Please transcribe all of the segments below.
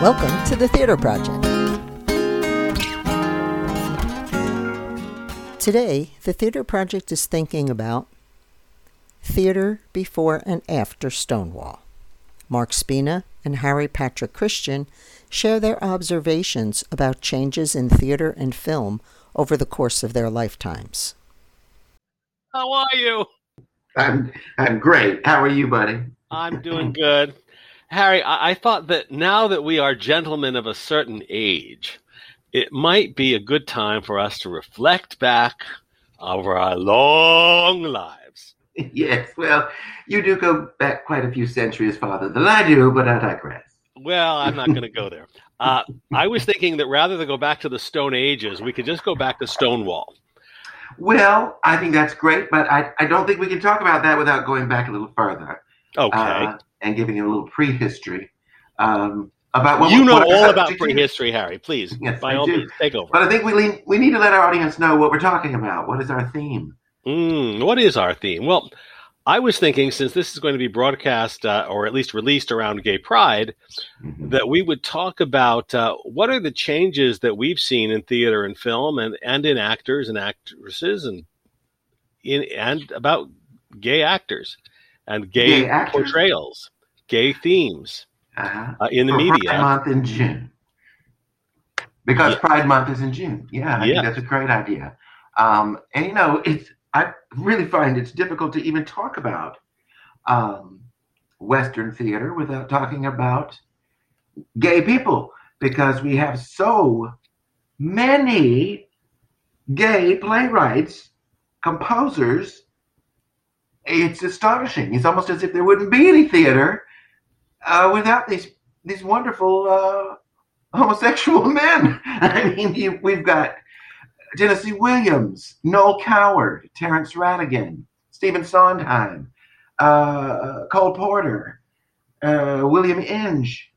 Welcome to the Theater Project. Today, the Theater Project is thinking about theater before and after Stonewall. Mark Spina and Harry Patrick Christian share their observations about changes in theater and film over the course of their lifetimes. How are you? I'm I'm great. How are you, buddy? I'm doing good. Harry, I, I thought that now that we are gentlemen of a certain age, it might be a good time for us to reflect back over our long lives. yes, well, you do go back quite a few centuries farther than I do, but I digress. Well, I'm not going to go there. Uh, I was thinking that rather than go back to the Stone Ages, we could just go back to Stonewall. Well, I think that's great, but I, I don't think we can talk about that without going back a little further. Okay. Uh, and giving you a little prehistory um, about what you know all about prehistory, Harry. Please, Yes, by I all do. means, take over. But I think we lean, we need to let our audience know what we're talking about. What is our theme? Mm, what is our theme? Well, I was thinking since this is going to be broadcast uh, or at least released around Gay Pride, Mhm. that we would talk about uh, what are the changes that we've seen in theater and film and, and in actors and actresses and in and about gay actors and gay, Gay portrayals, gay themes Uh-huh. uh, in the For media. Pride Month in June. Because Yeah. Pride Month is in June. Yeah, I Yeah. think that's a great idea. Um, and you know, it's I really find it's difficult to even talk about um, Western theater without talking about gay people because we have so many gay playwrights, composers. It's astonishing. It's almost as if there wouldn't be any theater uh, without these these wonderful uh, homosexual men. I mean, you, we've got Tennessee Williams, Noel Coward, Terrence Rattigan, Stephen Sondheim, uh, Cole Porter, uh, William Inge,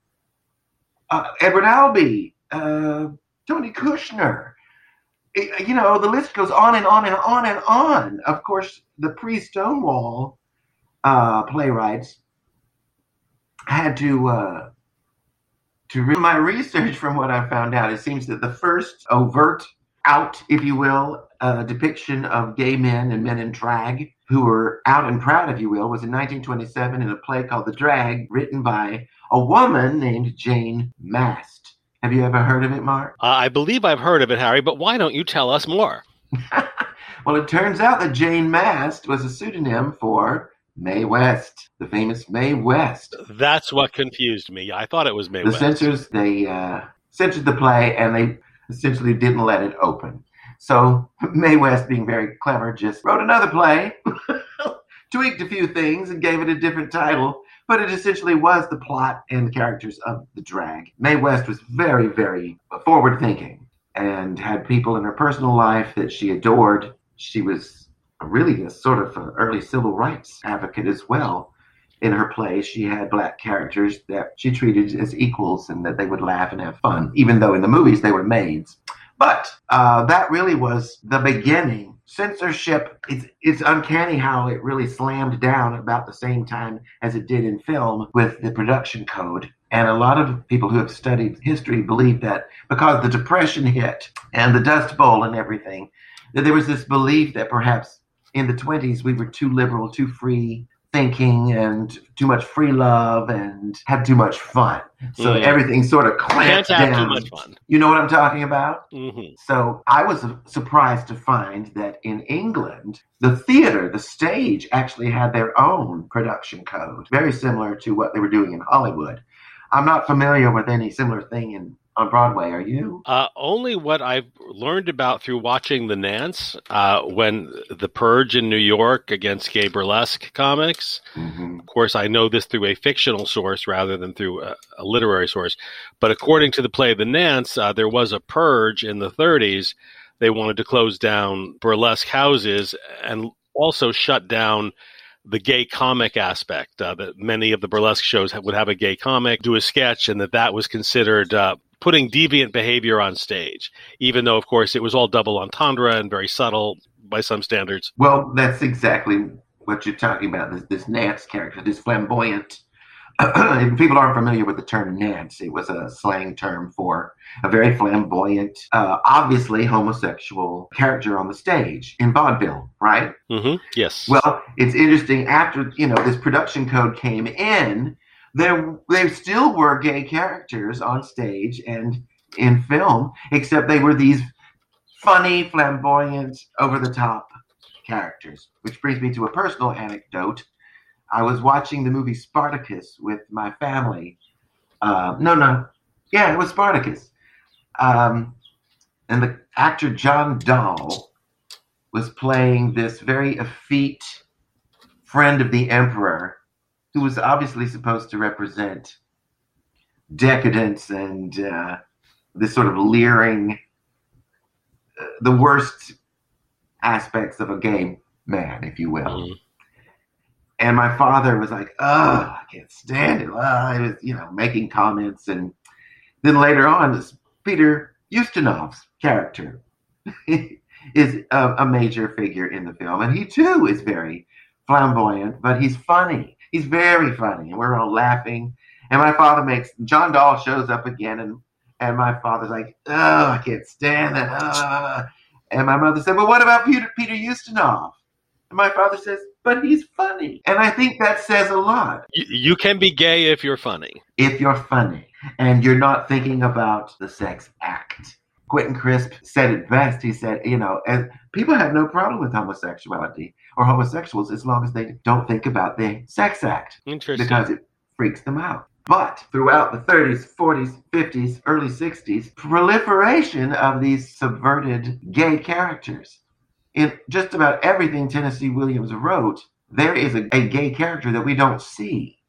uh, Edward Albee, uh, Tony Kushner. It- you know, the list goes on and on and on and on. Of course, the pre-Stonewall uh, playwrights had to uh, to my research from what I found out. It seems that the first overt out, if you will, uh, depiction of gay men and men in drag who were out and proud, if you will, was in 1927 in a play called The Drag, written by a woman named Jane Mast. Have you ever heard of it, Mark? Uh, I believe I've heard of it, Harry, but why don't you tell us more? well, it turns out that Jane Mast was a pseudonym for Mae West, the famous Mae West. That's what confused me. I thought it was Mae the West. The censors they uh, censored the play and they essentially didn't let it open. So Mae West, being very clever, just wrote another play, tweaked a few things, and gave it a different title. But it essentially was the plot and the characters of the drag. Mae West was very, very forward thinking and had people in her personal life that she adored. She was really a sort of early civil rights advocate as well in her play, she had black characters that she treated as equals and that they would laugh and have fun, even though in the movies they were maids. But uh, that really was the beginning. Censorship, it's, it's uncanny how it really slammed down about the same time as it did in film with the production code. And a lot of people who have studied history believe that because the Depression hit and the Dust Bowl and everything, that there was this belief that perhaps in the 20s we were too liberal, too free, thinking and too much free love and have too much fun. So Mm. everything sort of clamped down. too much fun. You know what I'm talking about? hmm So I was surprised to find that in England, the theater, the stage, actually had their own production code, very similar to what they were doing in Hollywood. I'm not familiar with any similar thing in on Broadway. Are you? Uh, only what I've learned about through watching the Nance uh, when the Purge in New York against gay burlesque comics. Mm-hmm. Of course, I know this through a fictional source rather than through a, a literary source. But according to the play The Nance, uh, there was a purge in the 30s. They wanted to close down burlesque houses and also shut down the gay comic aspect. Uh, that many of the burlesque shows would have a gay comic do a sketch, and that that was considered uh, putting deviant behavior on stage. Even though, of course, it was all double entendre and very subtle by some standards. Well, that's exactly what you're talking about. This, this Nance character, this flamboyant if people aren't familiar with the term Nance, it was a slang term for a very flamboyant, uh, obviously homosexual character on the stage in vaudeville, right? Mm-hmm. Yes. Well, it's interesting. After you know this production code came in, there there still were gay characters on stage and in film, except they were these funny, flamboyant, over the top characters. Which brings me to a personal anecdote. I was watching the movie Spartacus with my family. Uh, no, no, yeah, it was Spartacus. Um, and the actor John Dall was playing this very effete friend of the emperor who was obviously supposed to represent decadence and uh, this sort of leering, uh, the worst aspects of a gay man, if you will. Mm-hmm. And my father was like, "Oh, I can't stand it." Well, I was, you know, making comments, and then later on, this Peter Ustinov's character is a, a major figure in the film, and he too is very flamboyant, but he's funny. He's very funny, and we're all laughing. And my father makes John Dall shows up again, and and my father's like, "Oh, I can't stand that." Uh. And my mother said, "Well, what about Peter Peter Ustinov?" And my father says, "But he's funny." And I think that says a lot. You, you can be gay if you're funny. If you're funny, and you're not thinking about the sex act. Quentin Crisp said it best. He said, you know, and people have no problem with homosexuality or homosexuals as long as they don't think about the sex act. Interesting. Because it freaks them out. But throughout the 30s, 40s, 50s, early 60s, proliferation of these subverted gay characters. In just about everything Tennessee Williams wrote, there is a, a gay character that we don't see.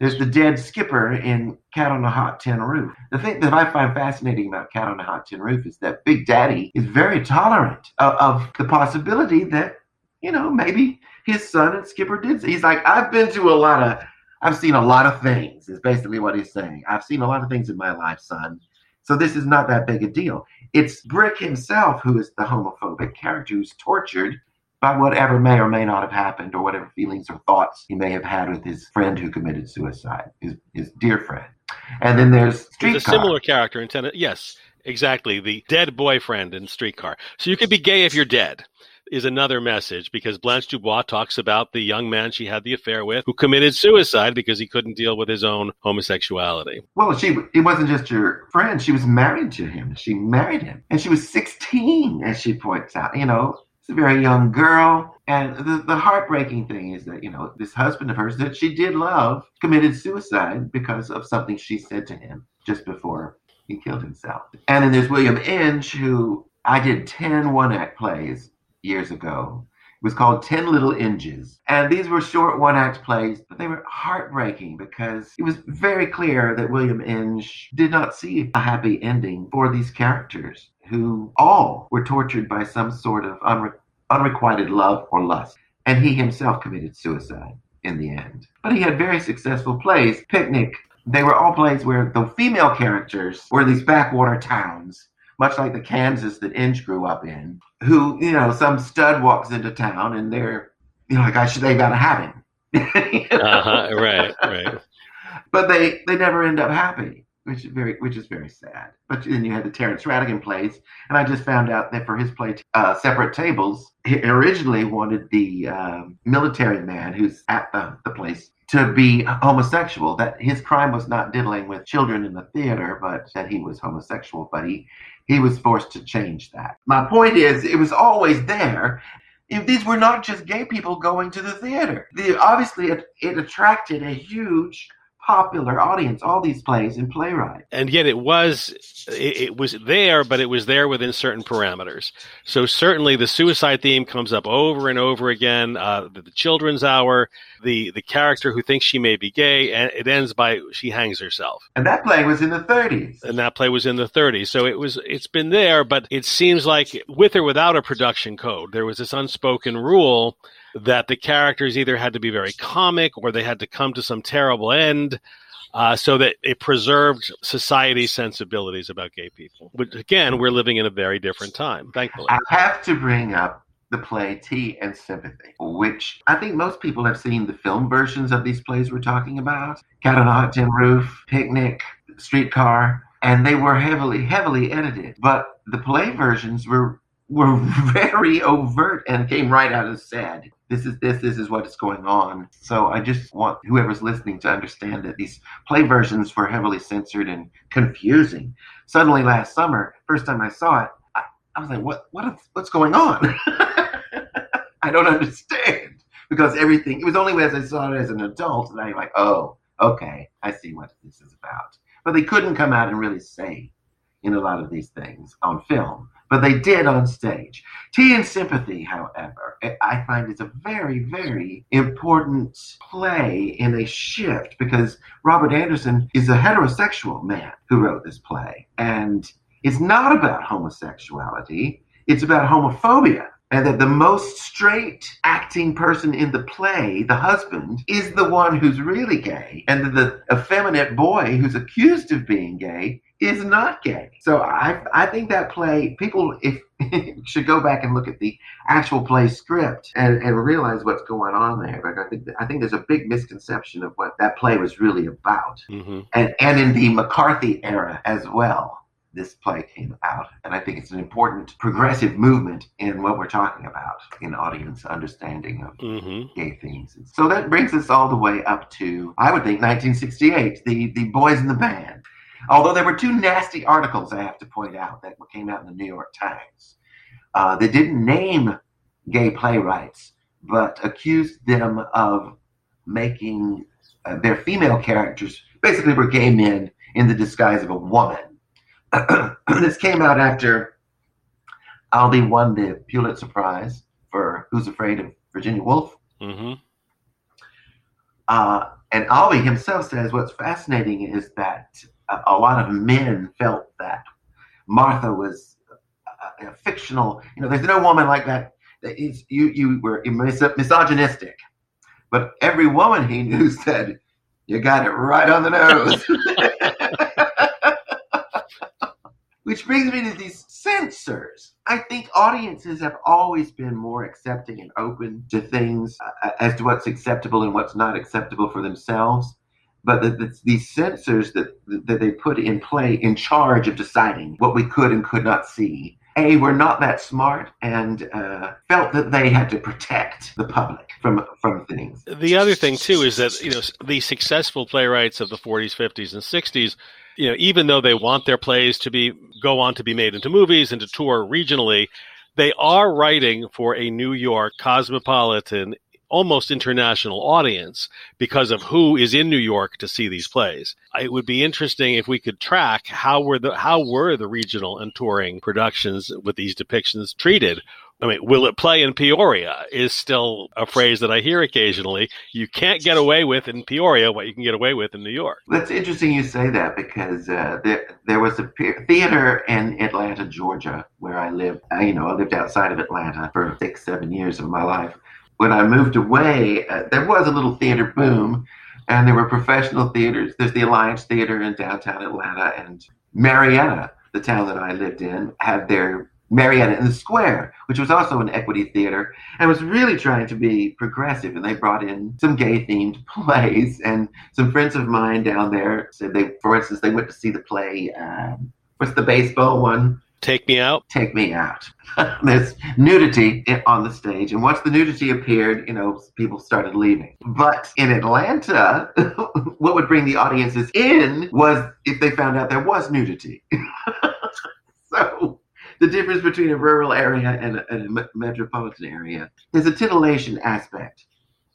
There's the dead skipper in Cat on a Hot Tin Roof. The thing that I find fascinating about Cat on a Hot Tin Roof is that Big Daddy is very tolerant of, of the possibility that, you know, maybe his son and Skipper did. He's like, I've been to a lot of, I've seen a lot of things, is basically what he's saying. I've seen a lot of things in my life, son. So this is not that big a deal. It's Brick himself who is the homophobic character who's tortured by whatever may or may not have happened or whatever feelings or thoughts he may have had with his friend who committed suicide, his, his dear friend. And then there's Streetcar. There's a similar character in Tenet. Yes, exactly. The dead boyfriend in Streetcar. So you could be gay if you're dead is another message because Blanche Dubois talks about the young man she had the affair with who committed suicide because he couldn't deal with his own homosexuality. Well, she it wasn't just your friend, she was married to him. She married him. And she was 16 as she points out. You know, it's a very young girl. And the, the heartbreaking thing is that, you know, this husband of hers that she did love committed suicide because of something she said to him just before he killed himself. And then there's William Inge, who I did 10 one act plays years ago. It was called 10 Little Inges. And these were short one act plays, but they were heartbreaking because it was very clear that William Inge did not see a happy ending for these characters who all were tortured by some sort of unre- unrequited love or lust. And he himself committed suicide in the end. But he had very successful plays. Picnic, they were all plays where the female characters were these backwater towns, much like the Kansas that Inge grew up in, who, you know, some stud walks into town and they're, you know, like, I should, they got to have him. you know? uh-huh, right, right. But they, they never end up happy which is very which is very sad. But then you had the Terrence Rattigan plays, and I just found out that for his play, uh, separate tables, he originally wanted the um, military man who's at the, the place to be homosexual. That his crime was not diddling with children in the theater, but that he was homosexual. But he he was forced to change that. My point is, it was always there. If these were not just gay people going to the theater, the, obviously it, it attracted a huge popular audience, all these plays and playwrights And yet it was it, it, was there, but it was there within certain parameters. So certainly the suicide theme comes up over and over again. Uh, the, the, children's hour, the the character who thinks she may be gay, and it ends by she hangs herself. And that play was in the 30s. And that play was in the 30s. So it was it's been there, but it seems like with or without a production code, there was this unspoken rule that the characters either had to be very comic or they had to come to some terrible end. Uh, so that it preserved society's sensibilities about gay people. But again, we're living in a very different time, thankfully. I have to bring up the play Tea and Sympathy, which I think most people have seen the film versions of these plays we're talking about Cat on a Hot Tin Roof, Picnic, Streetcar, and they were heavily, heavily edited. But the play versions were were very overt and came right out and said, this is this, this is what's going on. So I just want whoever's listening to understand that these play versions were heavily censored and confusing. Suddenly last summer, first time I saw it, I, I was like, what what is, what's going on? I don't understand. Because everything it was only as I saw it as an adult that I'm like, oh, okay, I see what this is about. But they couldn't come out and really say in a lot of these things on film but they did on stage. Tea and Sympathy, however, I find is a very, very important play in a shift because Robert Anderson is a heterosexual man who wrote this play. And it's not about homosexuality, it's about homophobia and that the most straight acting person in the play, the husband, is the one who's really gay, and that the effeminate boy who's accused of being gay is not gay. So I I think that play people if should go back and look at the actual play script and, and realize what's going on there. But I think I think there's a big misconception of what that play was really about, mm-hmm. and and in the McCarthy era as well this play came out. And I think it's an important progressive movement in what we're talking about in audience understanding of mm-hmm. gay themes. So that brings us all the way up to, I would think, 1968, the, the Boys in the Band. Although there were two nasty articles, I have to point out, that came out in the New York Times. Uh, they didn't name gay playwrights, but accused them of making uh, their female characters basically were gay men in the disguise of a woman this came out after Albee won the Pulitzer Prize for Who's Afraid of Virginia Woolf. Mm-hmm. Uh, and Albee himself says what's fascinating is that a, a lot of men felt that Martha was a, a, fictional. You know, there's no woman like that. that is, you you were mis- misogynistic, but every woman he knew said, "You got it right on the nose." Which brings me to these censors. I think audiences have always been more accepting and open to things uh, as to what's acceptable and what's not acceptable for themselves. But the, the, these censors that, that they put in play in charge of deciding what we could and could not see a were not that smart and uh, felt that they had to protect the public from from things. The other thing too is that you know the successful playwrights of the 40s, 50s, and 60s you know, even though they want their plays to be go on to be made into movies and to tour regionally, they are writing for a New York cosmopolitan, almost international audience because of who is in New York to see these plays. It would be interesting if we could track how were the how were the regional and touring productions with these depictions treated I mean, will it play in Peoria is still a phrase that I hear occasionally. You can't get away with in Peoria what you can get away with in New York. That's interesting you say that because uh, there, there was a theater in Atlanta, Georgia, where I lived. You know, I lived outside of Atlanta for six, seven years of my life. When I moved away, uh, there was a little theater boom, and there were professional theaters. There's the Alliance Theater in downtown Atlanta, and Marietta, the town that I lived in, had their Marietta in the Square, which was also an equity theater, and was really trying to be progressive. And they brought in some gay themed plays. And some friends of mine down there said they, for instance, they went to see the play. Um, what's the baseball one? Take Me Out. Take Me Out. There's nudity on the stage, and once the nudity appeared, you know, people started leaving. But in Atlanta, what would bring the audiences in was if they found out there was nudity. so the difference between a rural area and a, and a metropolitan area. There's a titillation aspect,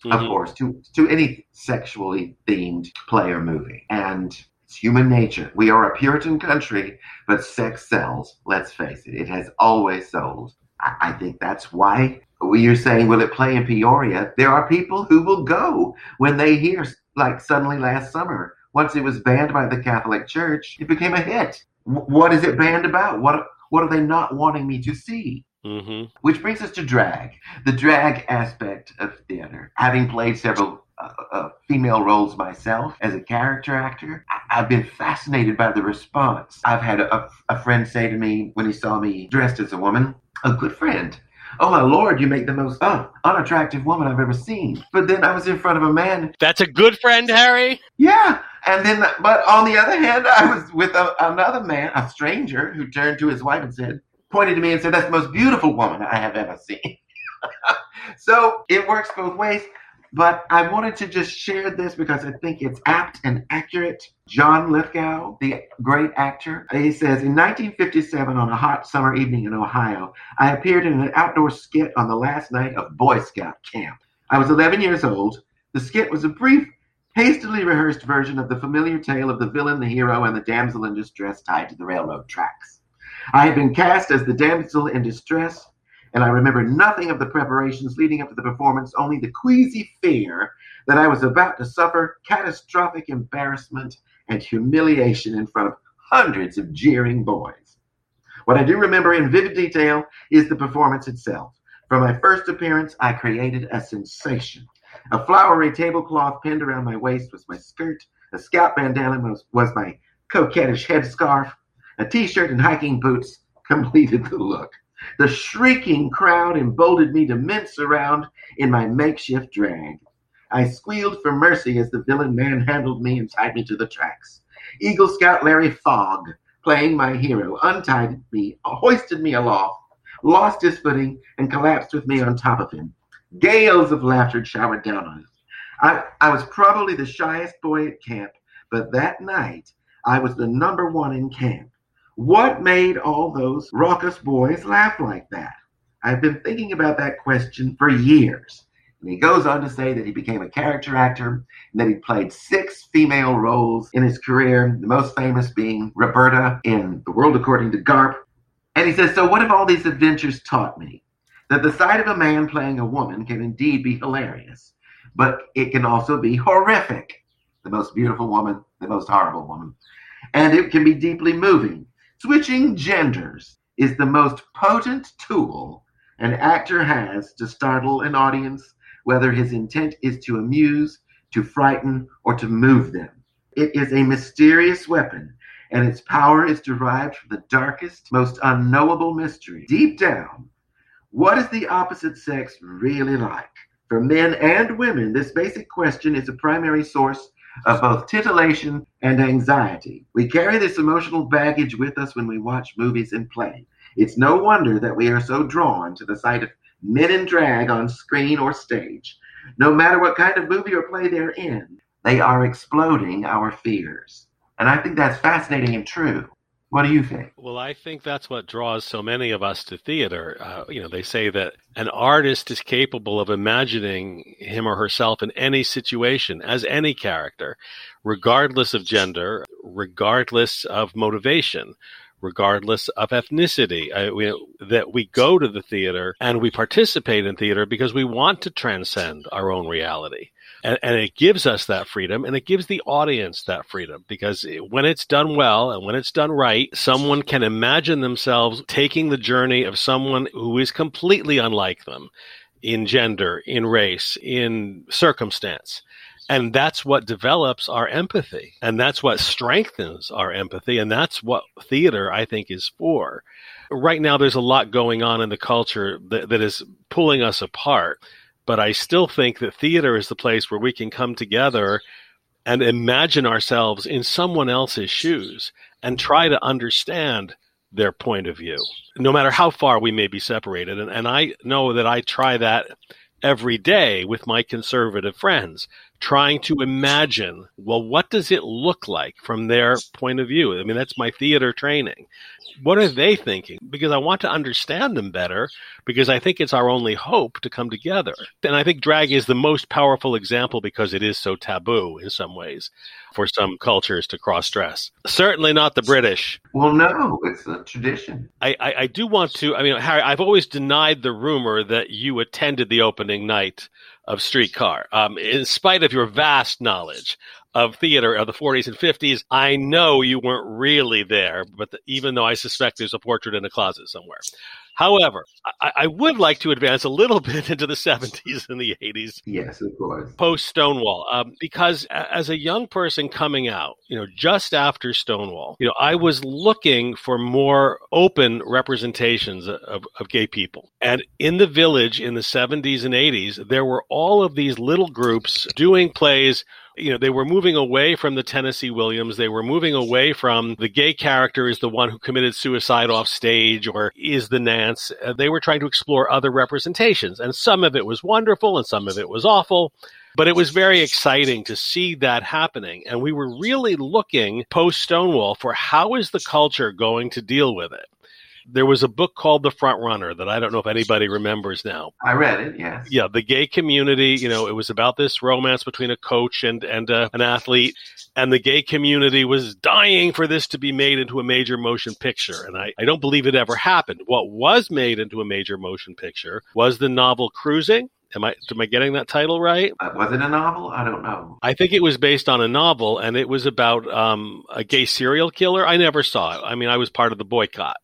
mm-hmm. of course, to to any sexually themed play or movie, and it's human nature. We are a Puritan country, but sex sells. Let's face it; it has always sold. I, I think that's why. You're saying, will it play in Peoria? There are people who will go when they hear, like suddenly last summer, once it was banned by the Catholic Church, it became a hit. what is it banned about? What what are they not wanting me to see? Mm-hmm. Which brings us to drag, the drag aspect of theater. Having played several uh, uh, female roles myself as a character actor, I- have been fascinated by the response. I've had a, a friend say to me when he saw me dressed as a woman, a good friend, oh my lord, you make the most oh, unattractive woman I've ever seen. But then I was in front of a man. That's a good friend, Harry. Yeah. And then, but on the other hand, I was with a, another man, a stranger, who turned to his wife and said, pointed to me and said, that's the most beautiful woman I have ever seen. so it works both ways. But I wanted to just share this because I think it's apt and accurate. John Lithgow, the great actor, he says In 1957, on a hot summer evening in Ohio, I appeared in an outdoor skit on the last night of Boy Scout camp. I was 11 years old. The skit was a brief, hastily rehearsed version of the familiar tale of the villain, the hero, and the damsel in distress tied to the railroad tracks. I had been cast as the damsel in distress and I remember nothing of the preparations leading up to the performance, only the queasy fear that I was about to suffer catastrophic embarrassment and humiliation in front of hundreds of jeering boys. What I do remember in vivid detail is the performance itself. From my first appearance, I created a sensation. A flowery tablecloth pinned around my waist was my skirt. A scout bandana was, was my coquettish headscarf. A t-shirt and hiking boots completed the look. The shrieking crowd emboldened me to mince around in my makeshift drag. I squealed for mercy as the villain manhandled me and tied me to the tracks. Eagle Scout Larry Fogg, playing my hero, untied me, hoisted me aloft, lost his footing, and collapsed with me on top of him. Gales of laughter showered down on us. I, I was probably the shyest boy at camp, but that night I was the number one in camp. What made all those raucous boys laugh like that? I've been thinking about that question for years. And he goes on to say that he became a character actor and that he played six female roles in his career, the most famous being Roberta in The World According to Garp. And he says, So, what have all these adventures taught me? That the sight of a man playing a woman can indeed be hilarious, but it can also be horrific. The most beautiful woman, the most horrible woman. And it can be deeply moving Switching genders is the most potent tool an actor has to startle an audience, whether his intent is to amuse, to frighten, or to move them. It is a mysterious weapon, and its power is derived from the darkest, most unknowable mystery. Deep down, what is the opposite sex really like? For men and women, this basic question is a primary source of both titillation and anxiety. We carry this emotional baggage with us when we watch movies and play. It's no wonder that we are so drawn to the sight of men in drag on screen or stage. No matter what kind of movie or play they're in, they are exploding our fears. And I think that's fascinating and true. What do you think? Well, I think that's what draws so many of us to theater. Uh, you know, they say that an artist is capable of imagining him or herself in any situation as any character, regardless of gender, regardless of motivation regardless of ethnicity. Uh, we, that we go to the theater and we participate in theater because we want to transcend our own reality. And, and, it gives us that freedom and it gives the audience that freedom because when it's done well and when it's done right, someone can imagine themselves taking the journey of someone who is completely unlike them in gender, in race, in circumstance. And that's what develops our empathy. And that's what strengthens our empathy. And that's what theater, I think, is for. Right now, there's a lot going on in the culture that, that is pulling us apart but I still think that theater is the place where we can come together and imagine ourselves in someone else's shoes and try to understand their point of view, no matter how far we may be separated. And, and I know that I try that every day with my conservative friends, trying to imagine, well, what does it look like from their point of view? I mean, that's my theater training. What are they thinking? Because I want to understand them better, because I think it's our only hope to come together. And I think drag is the most powerful example because it is so taboo in some ways for some cultures to cross dress. Certainly not the British. Well, no, it's a tradition. I, I, I do want to, I mean, Harry, I've always denied the rumor that you attended the opening night of Streetcar, um, in spite of your vast knowledge. of theater of the 40s and 50s, I know you weren't really there, but the, even though I suspect there's a portrait in a closet somewhere. However, I, I, would like to advance a little bit into the 70s and the 80s. Yes, of course. Post Stonewall, um, because as a young person coming out, you know, just after Stonewall, you know, I was looking for more open representations of, of gay people. And in the village in the 70s and 80s, there were all of these little groups doing plays you know, they were moving away from the Tennessee Williams. They were moving away from the gay character is the one who committed suicide off stage or is the Nance. Uh, they were trying to explore other representations. And some of it was wonderful and some of it was awful. But it was very exciting to see that happening. And we were really looking post Stonewall for how is the culture going to deal with it? There was a book called The Front Runner that I don't know if anybody remembers now. I read it, yes. Yeah, the gay community, you know, it was about this romance between a coach and, and uh, an athlete. And the gay community was dying for this to be made into a major motion picture. And I, I don't believe it ever happened. What was made into a major motion picture was the novel Cruising. Am I am I getting that title right? Uh, was it a novel? I don't know. I think it was based on a novel, and it was about um, a gay serial killer. I never saw it. I mean, I was part of the boycott.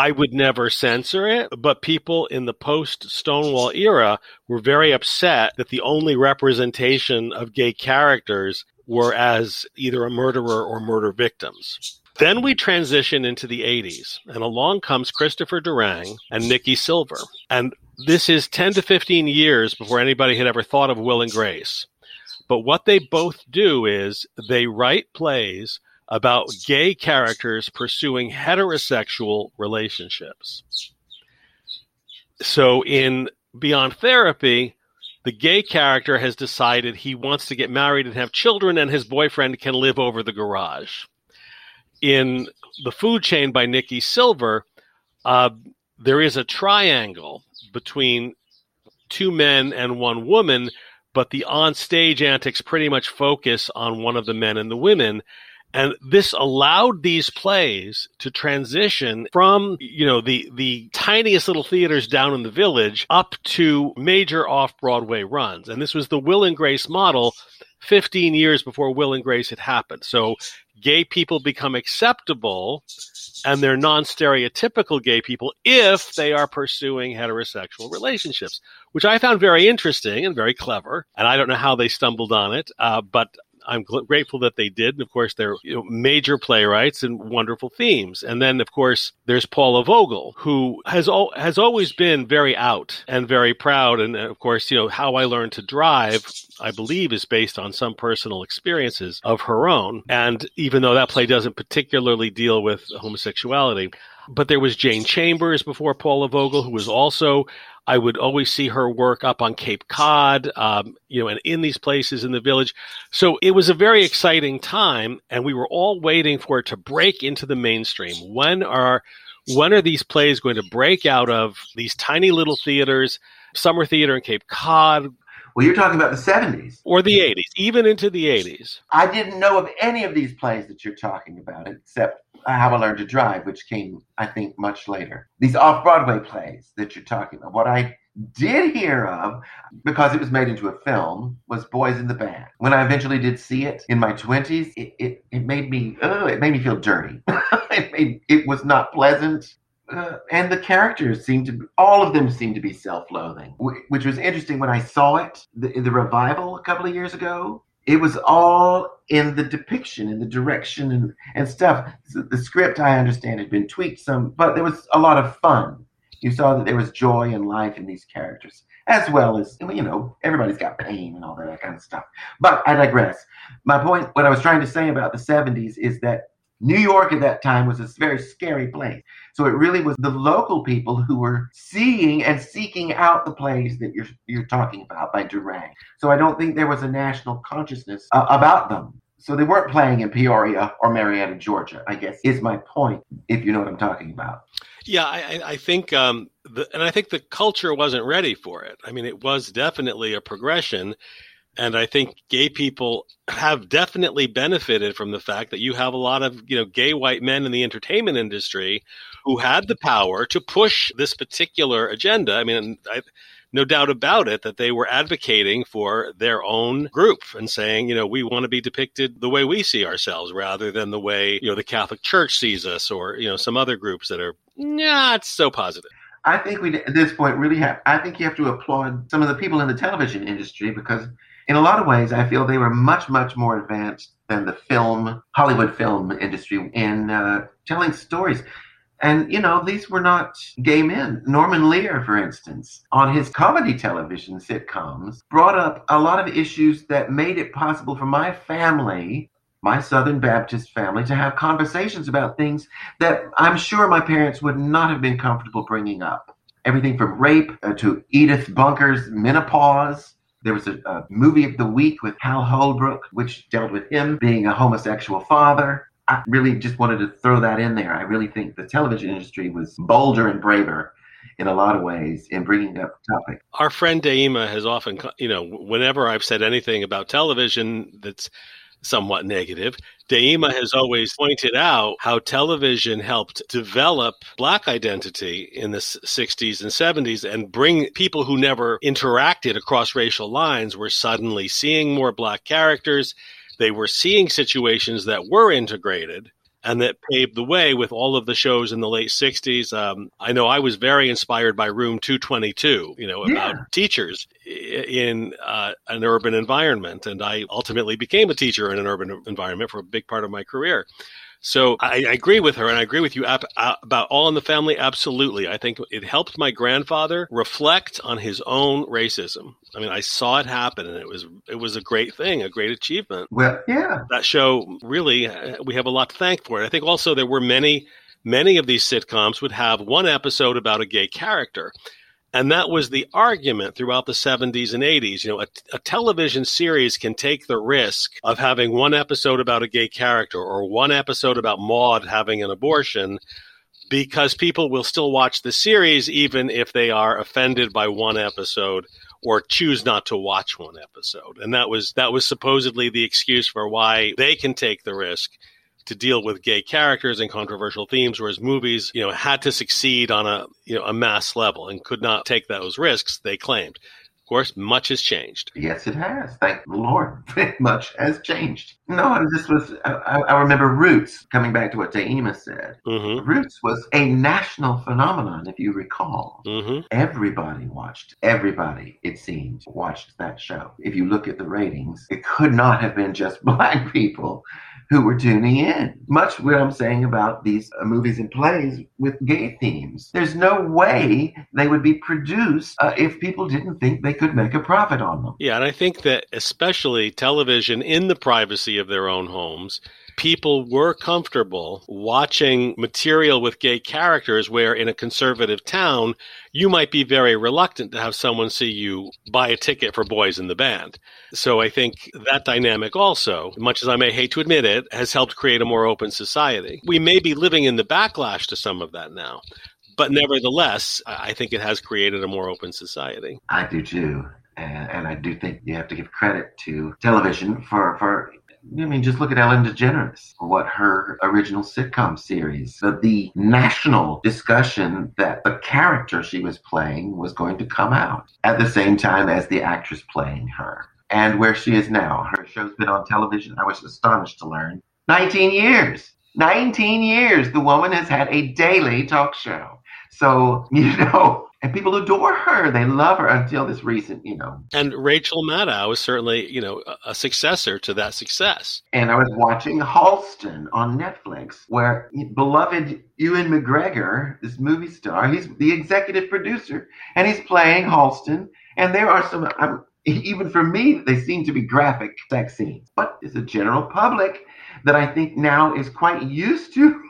I would never censor it, but people in the post Stonewall era were very upset that the only representation of gay characters were as either a murderer or murder victims. Then we transition into the 80s, and along comes Christopher Durang and Nicky Silver. And this is 10 to 15 years before anybody had ever thought of Will and Grace. But what they both do is they write plays about gay characters pursuing heterosexual relationships. So in Beyond Therapy, the gay character has decided he wants to get married and have children, and his boyfriend can live over the garage. In The Food Chain by Nicky Silver, uh, there is a triangle between two men and one woman, but the on stage antics pretty much focus on one of the men and the women. And this allowed these plays to transition from, you know, the, the tiniest little theaters down in the village up to major off Broadway runs. And this was the Will and Grace model 15 years before Will and Grace had happened. So gay people become acceptable and they're non stereotypical gay people if they are pursuing heterosexual relationships, which I found very interesting and very clever. And I don't know how they stumbled on it, uh, but I'm gl- grateful that they did. And of course, they're you know, major playwrights and wonderful themes. And then, of course, there's Paula Vogel, who has al- has always been very out and very proud. And uh, of course, you know how I learned to drive. I believe is based on some personal experiences of her own. And even though that play doesn't particularly deal with homosexuality, but there was Jane Chambers before Paula Vogel, who was also I would always see her work up on Cape Cod, um, you know, and in these places in the village. So it was a very exciting time, and we were all waiting for it to break into the mainstream. When are when are these plays going to break out of these tiny little theaters, Summer Theater in Cape Cod? Well, you're talking about the 70s. Or the 80s, even into the 80s. I didn't know of any of these plays that you're talking about, except how I Learned to Drive, which came, I think, much later. These off Broadway plays that you're talking about. What I did hear of, because it was made into a film, was Boys in the Band. When I eventually did see it in my 20s, it, it, it made me, oh, it made me feel dirty. it, made, it was not pleasant. Uh, and the characters seemed to, be, all of them seemed to be self-loathing, which was interesting when I saw it the, the revival a couple of years ago. It was all in the depiction in the direction and, and stuff. The script i understand had been tweaked some but there was a lot of fun. You saw that there was joy and life in these characters as well as you know everybody's got pain and all that kind of stuff. But i digress. My point what i was trying to say about the 70s is that New York at that time was a very scary place. So it really was the local people who were seeing and seeking out the plays that you're you're talking about by Durang. So I don't think there was a national consciousness uh, about them. So they weren't playing in Peoria or Marietta, Georgia. I guess is my point. If you know what I'm talking about. Yeah, I, I think, um, the, and I think the culture wasn't ready for it. I mean, it was definitely a progression and I think gay people have definitely benefited from the fact that you have a lot of, you know, gay white men in the entertainment industry who had the power to push this particular agenda. I mean, I, no doubt about it that they were advocating for their own group and saying, you know, we want to be depicted the way we see ourselves rather than the way, you know, the Catholic Church sees us or, you know, some other groups that are not so positive. I think we at this point really have. I think you have to applaud some of the people in the television industry because, in a lot of ways, I feel they were much, much more advanced than the film Hollywood film industry in uh, telling stories. And, you know, these were not gay men. Norman Lear, for instance, on his comedy television sitcoms, brought up a lot of issues that made it possible for my family, my Southern Baptist family, to have conversations about things that I'm sure my parents would not have been comfortable bringing up. Everything from rape uh, to Edith Bunker's menopause. There was a, a movie of the week with Hal Holbrook, which dealt with him being a homosexual father. I really just wanted to throw that in there. I really think the television industry was bolder and braver in a lot of ways in bringing up the topic. Our friend Daima has often, you know, whenever I've said anything about television that's somewhat negative, Daima has always pointed out how television helped develop black identity in the 60s and 70s and bring people who never interacted across racial lines were suddenly seeing more black characters. They were seeing situations that were integrated and that paved the way with all of the shows in the late 60s. Um, I know I was very inspired by Room 222, you know, about yeah. teachers in uh, an urban environment. And I ultimately became a teacher in an urban environment for a big part of my career. So I, I, agree with her, and I agree with you ab- about All in the Family. Absolutely, I think it helped my grandfather reflect on his own racism. I mean, I saw it happen, and it was it was a great thing, a great achievement. Well, yeah, that show really uh, we have a lot to thank for it. I think also there were many many of these sitcoms would have one episode about a gay character and that was the argument throughout the 70s and 80s. You know, a, a, television series can take the risk of having one episode about a gay character or one episode about Maude having an abortion because people will still watch the series even if they are offended by one episode or choose not to watch one episode. And that was that was supposedly the excuse for why they can take the risk to deal with gay characters and controversial themes, whereas movies, you know, had to succeed on a you know a mass level and could not take those risks. They claimed. Of course, much has changed. Yes, it has. Thank the Lord, much has changed. No, this was. I, I, remember Roots. Coming back to what Daima said, mm-hmm. Roots was a national phenomenon. If you recall, mm-hmm. everybody watched. Everybody, it seems, watched that show. If you look at the ratings, it could not have been just black people who were tuning in. Much what I'm saying about these uh, movies and plays with gay themes. There's no way they would be produced uh, if people didn't think they could make a profit on them. Yeah, and I think that especially television in the privacy of their own homes people were comfortable watching material with gay characters where in a conservative town you might be very reluctant to have someone see you buy a ticket for boys in the band. So I think that dynamic also, much as I may hate to admit it, has helped create a more open society. We may be living in the backlash to some of that now. But nevertheless, I think it has created a more open society. I do too. And, and, I do think you have to give credit to television for, for I mean, just look at Ellen DeGeneres, what her original sitcom series, the, the national discussion that the character she was playing was going to come out at the same time as the actress playing her. And where she is now, her show's been on television. I was astonished to learn 19 years. 19 years. The woman has had a daily talk show. So, you know, and people adore her. They love her until this recent, you know. And Rachel Maddow is certainly, you know, a successor to that success. And I was watching Halston on Netflix, where beloved Ewan McGregor, this movie star, he's the executive producer, and he's playing Halston. And there are some, um, even for me, they seem to be graphic sex scenes. But it's a general public that I think now is quite used to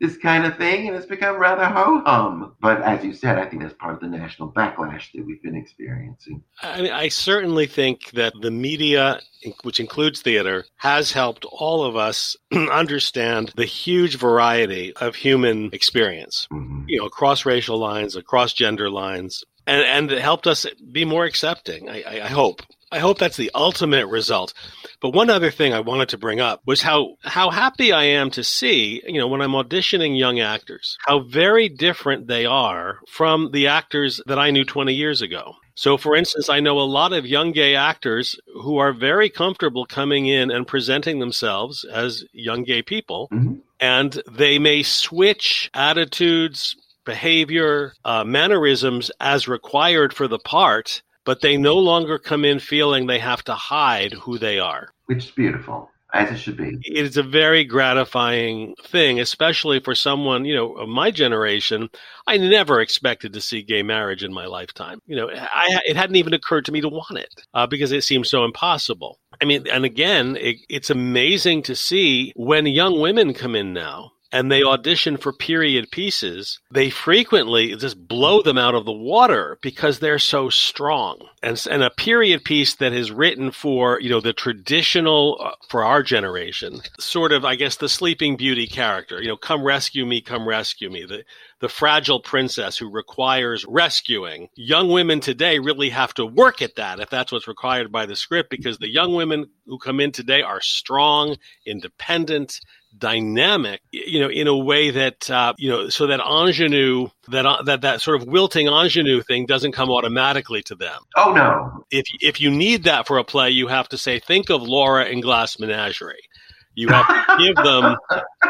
this kind of thing, and it's become rather ho hum. But as you said, I think that's part of the national backlash that we've been experiencing. I, mean, I certainly think that the media, which includes theater, has helped all of us understand the huge variety of human experience, mm-hmm. you know, across racial lines, across gender lines. And, and it helped us be more accepting, I, I hope I hope that's the ultimate result. But one other thing I wanted to bring up was how how happy I am to see, you know, when I'm auditioning young actors, how very different they are from the actors that I knew 20 years ago. So, for instance, I know a lot of young gay actors who are very comfortable coming in and presenting themselves as young gay people, mm-hmm. and they may switch attitudes, behavior, uh, mannerisms as required for the part but they no longer come in feeling they have to hide who they are. Which is beautiful. As it should be. It is a very gratifying thing, especially for someone, you know, of my generation. I never expected to see gay marriage in my lifetime. You know, I, it hadn't even occurred to me to want it uh, because it seemed so impossible. I mean, and again, it, it's amazing to see when young women come in now and they audition for period pieces, they frequently just blow them out of the water because they're so strong. And, and a period piece that is written for, you know, the traditional, uh, for our generation, sort of, I guess, the sleeping beauty character, you know, come rescue me, come rescue me. The, the fragile princess who requires rescuing. Young women today really have to work at that if that's what's required by the script because the young women who come in today are strong, independent, dynamic, you know, in a way that uh, you know, so that ingenue, that uh, that that sort of wilting ingenue thing doesn't come automatically to them. Oh no! If if you need that for a play, you have to say, think of Laura in Glass Menagerie. You have to give them,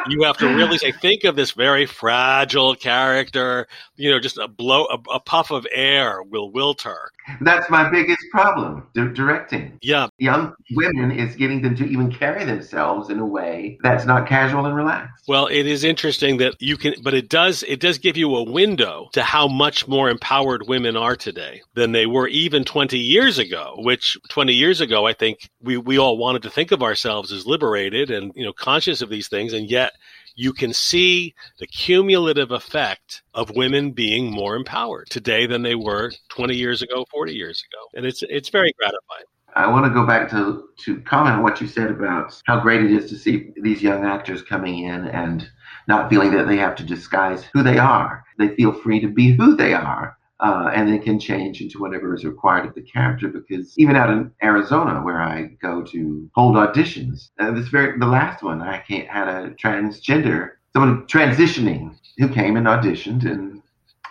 you have to really say, think of this very fragile character, you know, just a blow, a, a puff of air will wilt her. That's my biggest problem, di- directing. Yeah. Young women is getting them to even carry themselves in a way that's not casual and relaxed. Well, it is interesting that you can, but it does, it does give you a window to how much more empowered women are today than they were even 20 years ago, which 20 years ago, I think we, we all wanted to think of ourselves as liberated and you know conscious of these things, and yet you can see the cumulative effect of women being more empowered today than they were 20 years ago, 40 years ago, and it's it's very gratifying. I want to go back to to comment on what you said about how great it is to see these young actors coming in and not feeling that they have to disguise who they are. They feel free to be who they are uh, and they can change into whatever is required of the character. Because even out in Arizona, where I go to hold auditions, uh, this very the last one I had a transgender someone transitioning who came and auditioned, and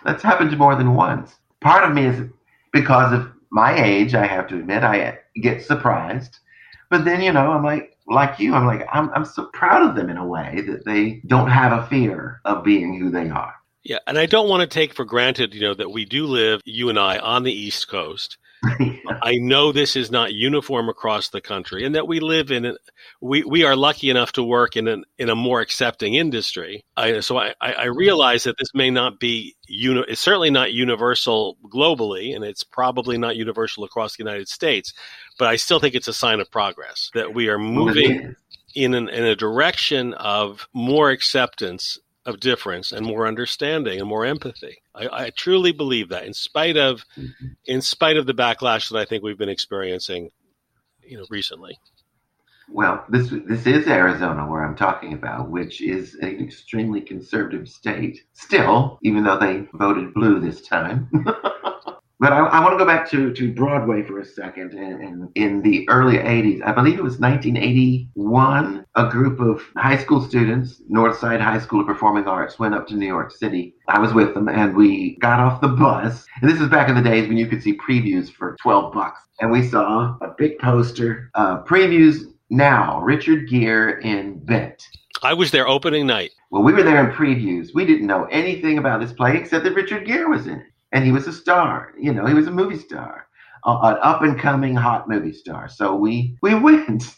that's happened more than once. Part of me is because of my age, I have to admit, I get surprised. But then, you know, I'm like, like you, I'm like, I'm, I'm so proud of them in a way that they don't have a fear of being who they are. Yeah, and I don't want to take for granted, you know, that we do live, you and I, on the East Coast. I know this is not uniform across the country, and that we live in. We we are lucky enough to work in an in a more accepting industry. I, so I, I realize that this may not be uni- It's certainly not universal globally, and it's probably not universal across the United States. But I still think it's a sign of progress that we are moving in an, in a direction of more acceptance of difference and more understanding and more empathy. I, I truly believe that, in spite of, mm-hmm. in spite of the backlash that I think we've been experiencing, you know, recently. Well, this this is Arizona, where I'm talking about, which is an extremely conservative state. Still, even though they voted blue this time. But I, I want to go back to, to Broadway for a second. And, and, in the early 80s, I believe it was 1981, a group of high school students, Northside High School of Performing Arts, went up to New York City. I was with them, and we got off the bus. And this is back in the days when you could see previews for 12 bucks. And we saw a big poster, uh, previews now, Richard Gere in Bent. I was there opening night. Well, we were there in previews. We didn't know anything about this play except that Richard Gere was in it and he was a star. You know, he was a movie star, an up and coming hot movie star. So we we went,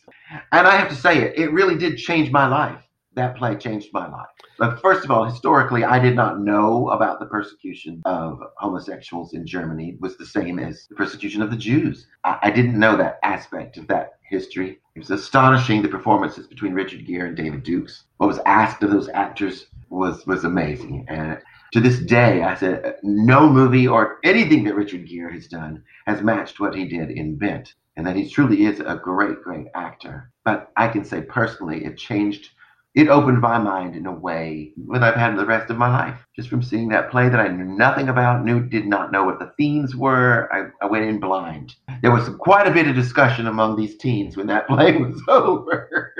and I have to say it, it really did change my life. That play changed my life. But first of all, historically, I did not know about the persecution of homosexuals in Germany. It was the same as the persecution of the Jews. I, I didn't know that aspect of that history. It was astonishing the performances between Richard Gere and David Dukes. What was asked of those actors was was amazing, and to this day, I said no movie or anything that Richard Gere has done has matched what he did in Bent, and that he truly is a great, great actor. But I can say personally, it changed it opened my mind in a way that I've had the rest of my life. Just from seeing that play that I knew nothing about, knew did not know what the themes were. I, I went in blind. There was quite a bit of discussion among these teens when that play was over.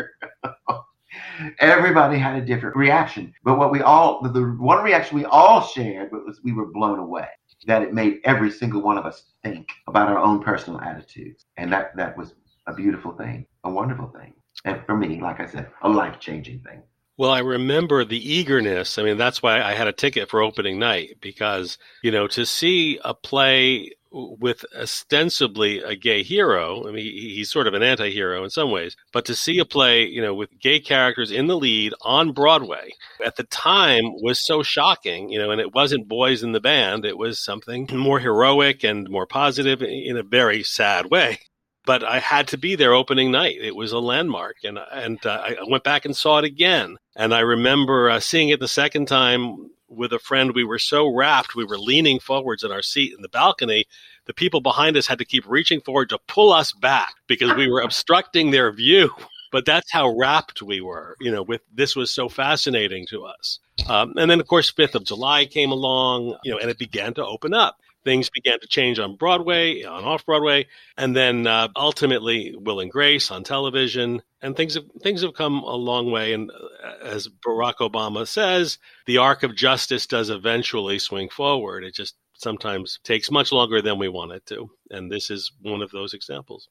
Everybody had a different reaction, but what we all the one reaction we all shared was we were blown away that it made every single one of us think about our own personal attitudes, and that that was a beautiful thing, a wonderful thing. And for me, like I said, a life changing thing. Well, I remember the eagerness. I mean, that's why I had a ticket for opening night because, you know, to see a play with ostensibly a gay hero. I mean, he's sort of an anti-hero in some ways, but to see a play, you know, with gay characters in the lead on Broadway at the time was so shocking, you know, and it wasn't boys in the band. It was something more heroic and more positive in a very sad way but I had to be there opening night. It was a landmark, and and uh, I went back and saw it again. And I remember uh, seeing it the second time with a friend. We were so rapt, we were leaning forwards in our seat in the balcony. The people behind us had to keep reaching forward to pull us back because we were obstructing their view. But that's how rapt we were. You know, with this was so fascinating to us. Um, and then, of course, Fifth of July came along. You know, and it began to open up things began to change on Broadway, on off Broadway, and then uh, ultimately Will and Grace on television. And things have things have come a long way. And uh, as Barack Obama says, the arc of justice does eventually swing forward. It just sometimes takes much longer than we want it to. And this is one of those examples.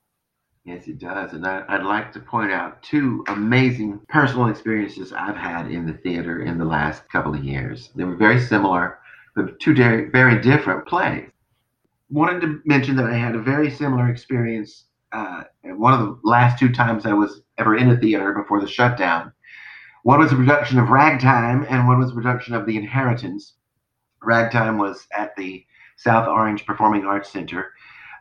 Yes, it does. And I, would like to point out two amazing personal experiences I've had in the theater in the last couple of years. They were very similar the two very different plays. Wanted to mention that I had a very similar experience. Uh, one of the last two times I was ever in a theater before the shutdown. One was a production of Ragtime, and one was a production of The Inheritance. Ragtime was at the South Orange Performing Arts Center,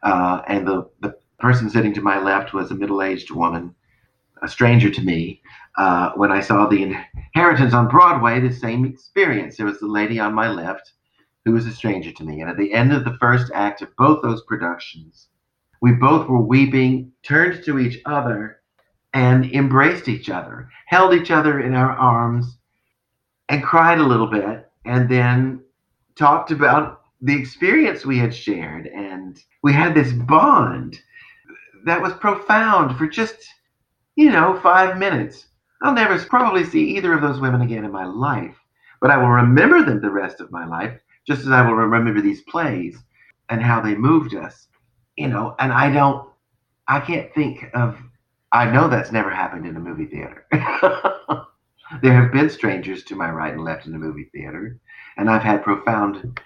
uh, and the, the person sitting to my left was a middle aged woman, a stranger to me. Uh, when I saw The Inheritance on Broadway, the same experience. There was the lady on my left who was a stranger to me. And at the end of the first act of both those productions, we both were weeping, turned to each other, and embraced each other, held each other in our arms, and cried a little bit, and then talked about the experience we had shared. And we had this bond that was profound for just, you know, five minutes. I'll never probably see either of those women again in my life, but I will remember them the rest of my life just as I will remember these plays and how they moved us, you know, and I don't, I can't think of, I know that's never happened in a movie theater. there have been strangers to my right and left in the movie theater, and I've had profound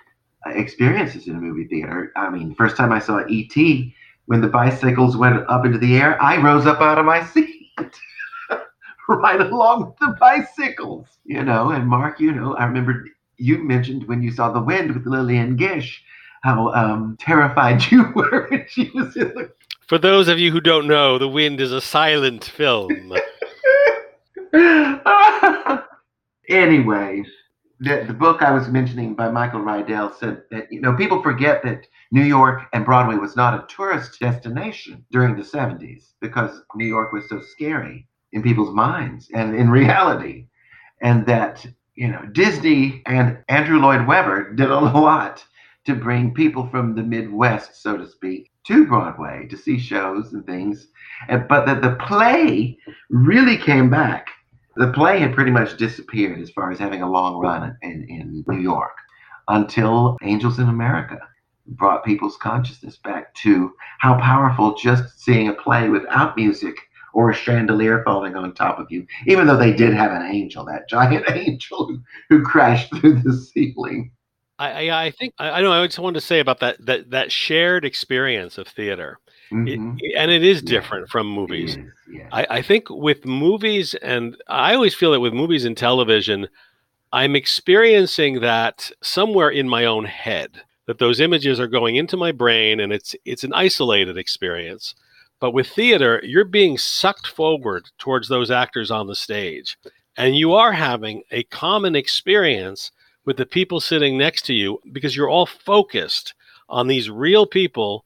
uh, experiences in a movie theater. I mean, first time I saw E.T., when the bicycles went up into the air, I rose up out of my seat. right along with the bicycles, you know. And Mark, you know, I remember you mentioned when you saw The Wind with Lillian Gish, how um, terrified you were when she was in the. For those of you who don't know, The Wind is a silent film. anyway, the, the book I was mentioning by Michael Riedel said that you know people forget that New York and Broadway was not a tourist destination during the 70s because New York was so scary in people's minds and in reality, and that you know, Disney and Andrew Lloyd Webber did a lot to bring people from the Midwest, so to speak, to Broadway to see shows and things. But that the play really came back. The play had pretty much disappeared as far as having a long run in, in New York until Angels in America brought people's consciousness back to how powerful just seeing a play without music or a chandelier falling on top of you, even though they did have an angel, that giant angel who, who crashed through the ceiling. I, I, I think I, I know. I just wanted to say about that that that shared experience of theater, mm-hmm. it, and it is different yeah. from movies. Yeah. I, I think with movies, and I always feel that with movies and television, I'm experiencing that somewhere in my own head. That those images are going into my brain, and it's it's an isolated experience. But with theater, you're being sucked forward towards those actors on the stage. And you are having a common experience with the people sitting next to you because you're all focused on these real people,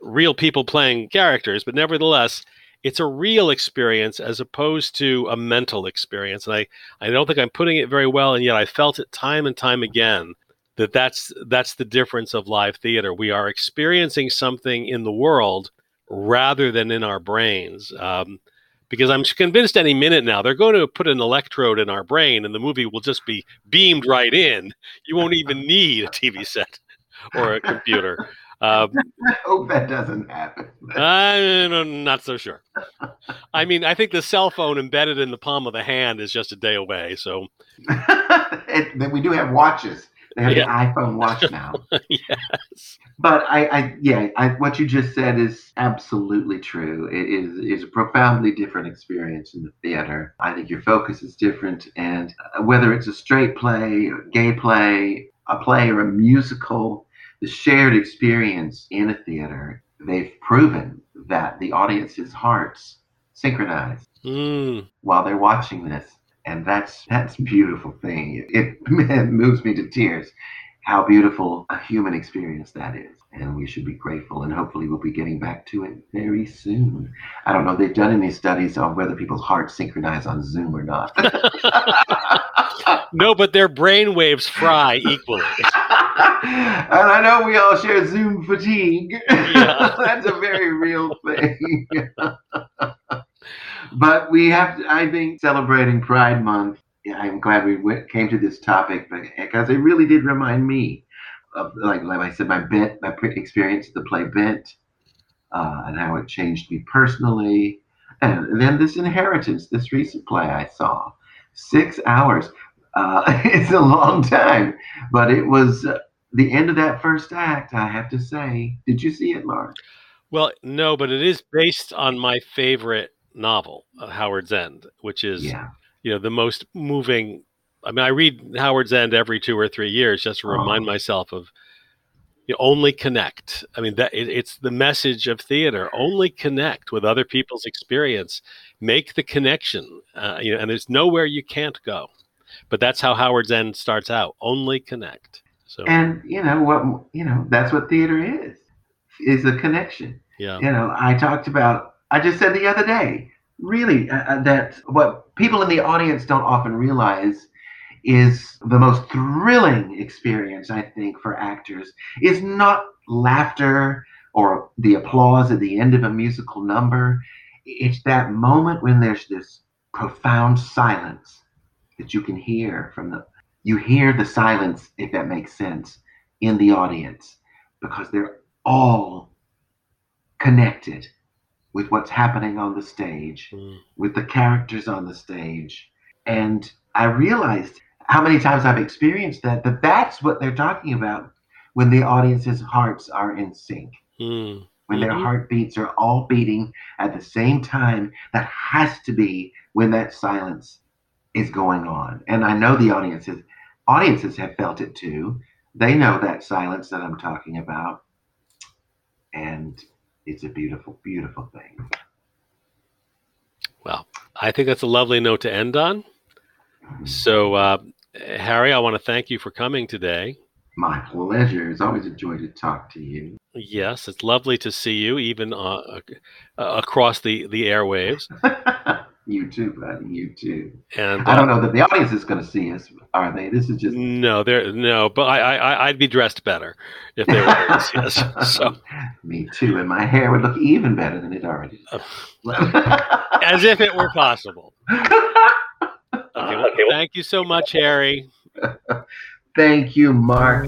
real people playing characters, but nevertheless, it's a real experience as opposed to a mental experience. And I, I don't think I'm putting it very well, and yet I felt it time and time again that that's that's the difference of live theater. We are experiencing something in the world rather than in our brains. Um, because I'm convinced any minute now they're going to put an electrode in our brain and the movie will just be beamed right in. You won't even need a TV set or a computer. Um, I hope that doesn't happen. I'm not so sure. I mean, I think the cell phone embedded in the palm of the hand is just a day away. So, it, we do have watches. They have yeah. the iPhone watch now. yes. But I, I yeah, I, what you just said is absolutely true. It is is a profoundly different experience in the theater. I think your focus is different, and uh, whether it's a straight play, a gay play, a play, or a musical, the shared experience in a theater, they've proven that the audience's hearts synchronize mm. while they're watching this and that's that's beautiful thing. It, it moves me to tears. How beautiful a human experience that is, and we should be grateful. And hopefully, we'll be getting back to it very soon. I don't know. They've done any studies on whether people's hearts synchronize on Zoom or not. no, but their brain waves fry equally. and I know we all share Zoom fatigue. Yeah. That's a very real thing but we have, I think, celebrating Pride Month. I'm glad we went, came to this topic because it really did remind me of, like, like I said, my bent, my experience the play Bent, uh, and how it changed me personally. And then this inheritance, this recent play I saw, six hours. Uh, it's a long time, but it was uh, the end of that first act. I have to say. Did you see it, Mark? Well, no, but it is based on my favorite novel, uh, Howard's End, which is yeah. you know the most moving. I mean, I read Howard's End every two or three years just to remind oh. myself of you know, only connect. I mean, that it, it's the message of theater. Only connect with other people's experience. Make the connection. Uh, you know, and there's nowhere you can't go. But that's how Howard's End starts out. Only connect. So, and you know what? You know that's what theater is. Is a connection. Yeah. You know, I talked about I just said the other day, really, uh, uh, that what people in the audience don't often realize is the most thrilling experience, I think, for actors is not laughter or the applause at the end of a musical number. It's that moment when there's this profound silence that you can hear from the you hear the silence if that makes sense in the audience because they're all connected with what's happening on the stage, mm. with the characters on the stage. And I realized how many times I've experienced that, that that's what they're talking about when the audience's hearts are in sync. Mm. When mm-hmm. their heartbeats are all beating at the same time, that has to be when that silence is going on. And I know the audiences audiences have felt it too. They know that silence that I'm talking about. And it's a beautiful, beautiful thing. Well, I think that's a lovely note to end on. So, uh, Harry, I want to thank you for coming today. My pleasure. It's always a joy to talk to you. Yes, it's lovely to see you, even uh, across the the airwaves. You too, buddy. You too. And I don't uh, know that the audience is going to see us, are they? This is just no, there, no. But I, I, I'd be dressed better if they were to see us. So me too, and my hair would look even better than it already. As if it were possible. Okay, well, thank you so much, Harry. thank you, Mark.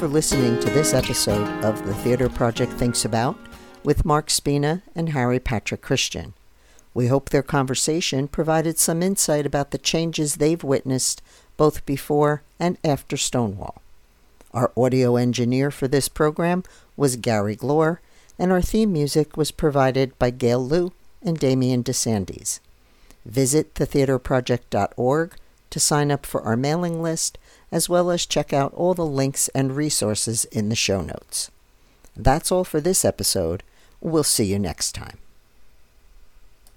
For listening to this episode of The Theater Project Thinks About with Mark Spina and Harry Patrick Christian. We hope their conversation provided some insight about the changes they've witnessed both before and after Stonewall. Our audio engineer for this program was Gary Glore, and our theme music was provided by Gail Liu and Damian DeSandes. Visit thetheaterproject.org to sign up for our mailing list as well as check out all the links and resources in the show notes. That's all for this episode. We'll see you next time.